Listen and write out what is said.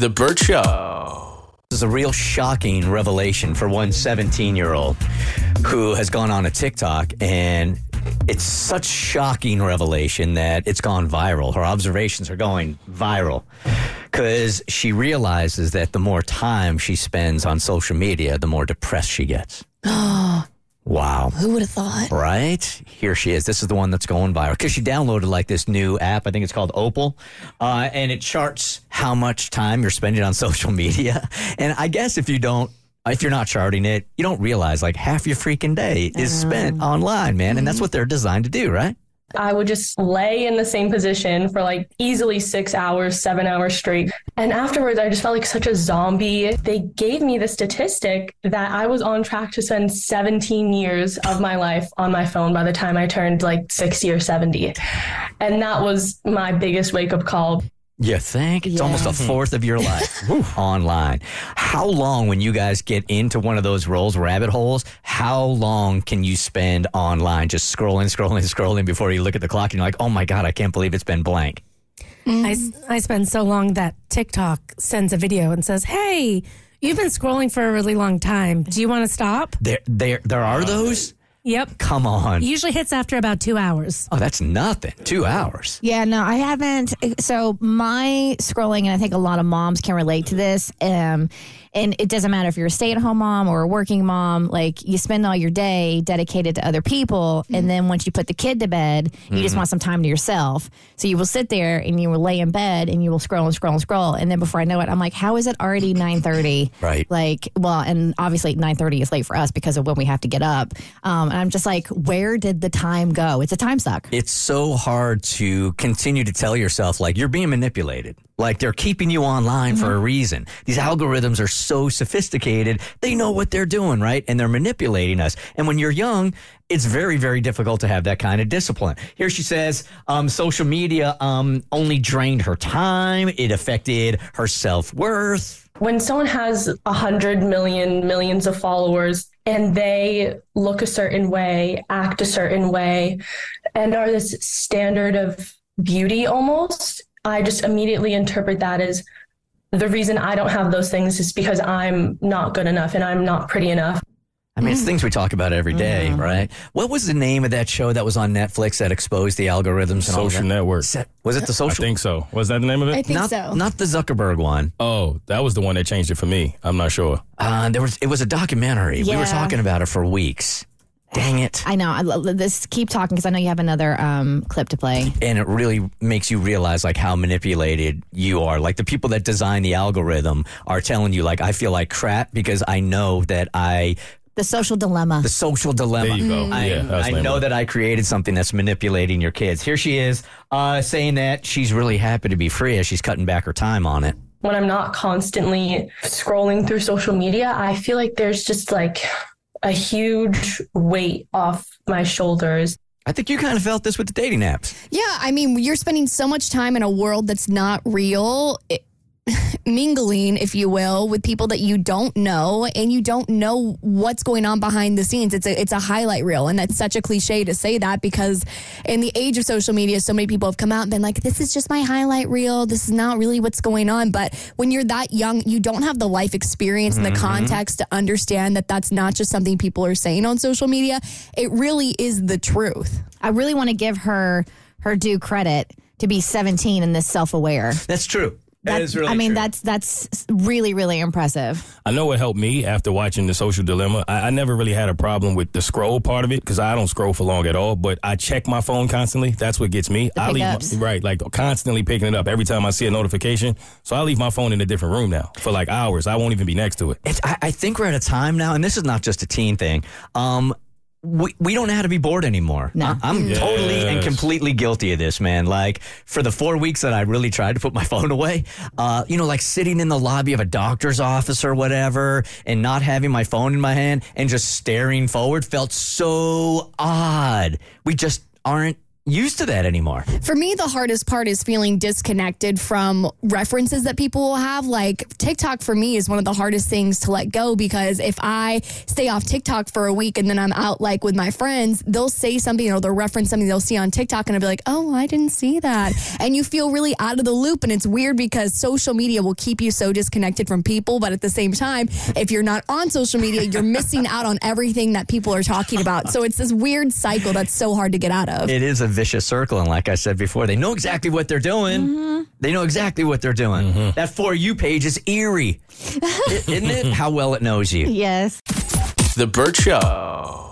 The Bert Show. This is a real shocking revelation for one 17 year old who has gone on a TikTok and it's such shocking revelation that it's gone viral. Her observations are going viral because she realizes that the more time she spends on social media, the more depressed she gets. Wow. Who would have thought? Right? Here she is. This is the one that's going viral because she downloaded like this new app. I think it's called Opal. Uh, and it charts how much time you're spending on social media. And I guess if you don't, if you're not charting it, you don't realize like half your freaking day is spent online, man. And that's what they're designed to do, right? I would just lay in the same position for like easily six hours, seven hours straight. And afterwards, I just felt like such a zombie. They gave me the statistic that I was on track to spend 17 years of my life on my phone by the time I turned like 60 or 70. And that was my biggest wake up call. You think? It's almost a fourth of your life online. How long, when you guys get into one of those roles, rabbit holes, how long can you spend online just scrolling, scrolling, scrolling before you look at the clock and you're like, oh my God, I can't believe it's been blank? Mm-hmm. I I spend so long that TikTok sends a video and says, Hey, you've been scrolling for a really long time. Do you want to stop? There, there, there are those? Yep. Come on. Usually hits after about two hours. Oh, that's nothing. Two hours. Yeah, no, I haven't. So my scrolling, and I think a lot of moms can relate to this. Um, and it doesn't matter if you're a stay-at-home mom or a working mom. Like you spend all your day dedicated to other people, and then once you put the kid to bed, you just want some time to yourself. So you will sit there and you will lay in bed and you will scroll and scroll and scroll, and then before I know it, I'm like, how is it already nine thirty? Right. Like, well, and obviously nine thirty is late for us because of when we have to get up. Um, and I'm just like, where did the time go? It's a time suck. It's so hard to continue to tell yourself like you're being manipulated. Like they're keeping you online for a reason. These algorithms are so sophisticated. They know what they're doing, right? And they're manipulating us. And when you're young, it's very, very difficult to have that kind of discipline. Here she says, um, social media um, only drained her time. It affected her self worth. When someone has a hundred million, millions of followers and they look a certain way, act a certain way, and are this standard of beauty almost, I just immediately interpret that as the reason I don't have those things is because I'm not good enough and I'm not pretty enough. I mean, it's things we talk about every day, Mm-hmm. right? What was the name of that show that was on Netflix that exposed the algorithms and all Social that? Network. Se- Was it the social? I think so. Was that the name of it? I think not, so. not the Zuckerberg one. oh, that was the one that changed it for me. I'm not sure. Uh, there was it was a documentary. We were talking about it for weeks. Dang it! I know. I love this. Keep talking because I know you have another um, clip to play. And it really makes you realize like how manipulated you are. Like the people that design the algorithm are telling you like I feel like crap because I know that I The social dilemma. the social dilemma. There you go. I, Yeah, that's I know of that I created something that's manipulating your kids. Here she is uh, saying that she's really happy to be free as she's cutting back her time on it. When I'm not constantly scrolling through social media, I feel like there's just like a huge weight off my shoulders. I think you kind of felt this with the dating apps. Yeah, I mean, you're spending so much time in a world that's not real, it, mingling, if you will, with people that you don't know, and you don't know what's going on behind the scenes. It's a it's a highlight reel, and that's such a cliche to say that because in the age of social media, so many people have come out and been like, "This is just my highlight reel. This is not really what's going on." But when you're that young, you don't have the life experience and the mm-hmm. context to understand that that's not just something people are saying on social media. It really is the truth. I really want to give her her due credit to be 17 and this self aware. That's true. That- is really I mean, true. that's that's really really impressive. I know what helped me after watching The Social Dilemma. I, I never really had a problem with the scroll part of it because I don't scroll for long at all, but I check my phone constantly. That's what gets me. I leave my, right, like constantly picking it up every time I see a notification. So I leave my phone in a different room now for like hours. I won't even be next to it. It's, I, I think we're at a time now, and this is not just a teen thing. Um, we, we don't know how to be bored anymore. No. I, am totally and completely guilty of this, man. Like for the four weeks that I really tried to put my phone away, uh, you know, like sitting in the lobby of a doctor's office or whatever, and not having my phone in my hand and just staring forward felt so odd. We just aren't used to that anymore. For me, the hardest part is feeling disconnected from references that people will have. Like TikTok for me is one of the hardest things to let go because if I stay off TikTok for a week and then I'm out like with my friends, they'll say something or they'll reference something they'll see on TikTok and I'll be like, oh, I didn't see that. and you feel really out of the loop. And it's weird because social media will keep you so disconnected from people. But at the same time, if you're not on social media, you're missing out on everything that people are talking about. So it's this weird cycle that's so hard to get out of. It is a vicious circle. And like I said before, they know exactly what they're doing. Mm-hmm. They know exactly what they're doing. Mm-hmm. That For You page is eerie, isn't it? How well it knows you. Yes. The Bert Show.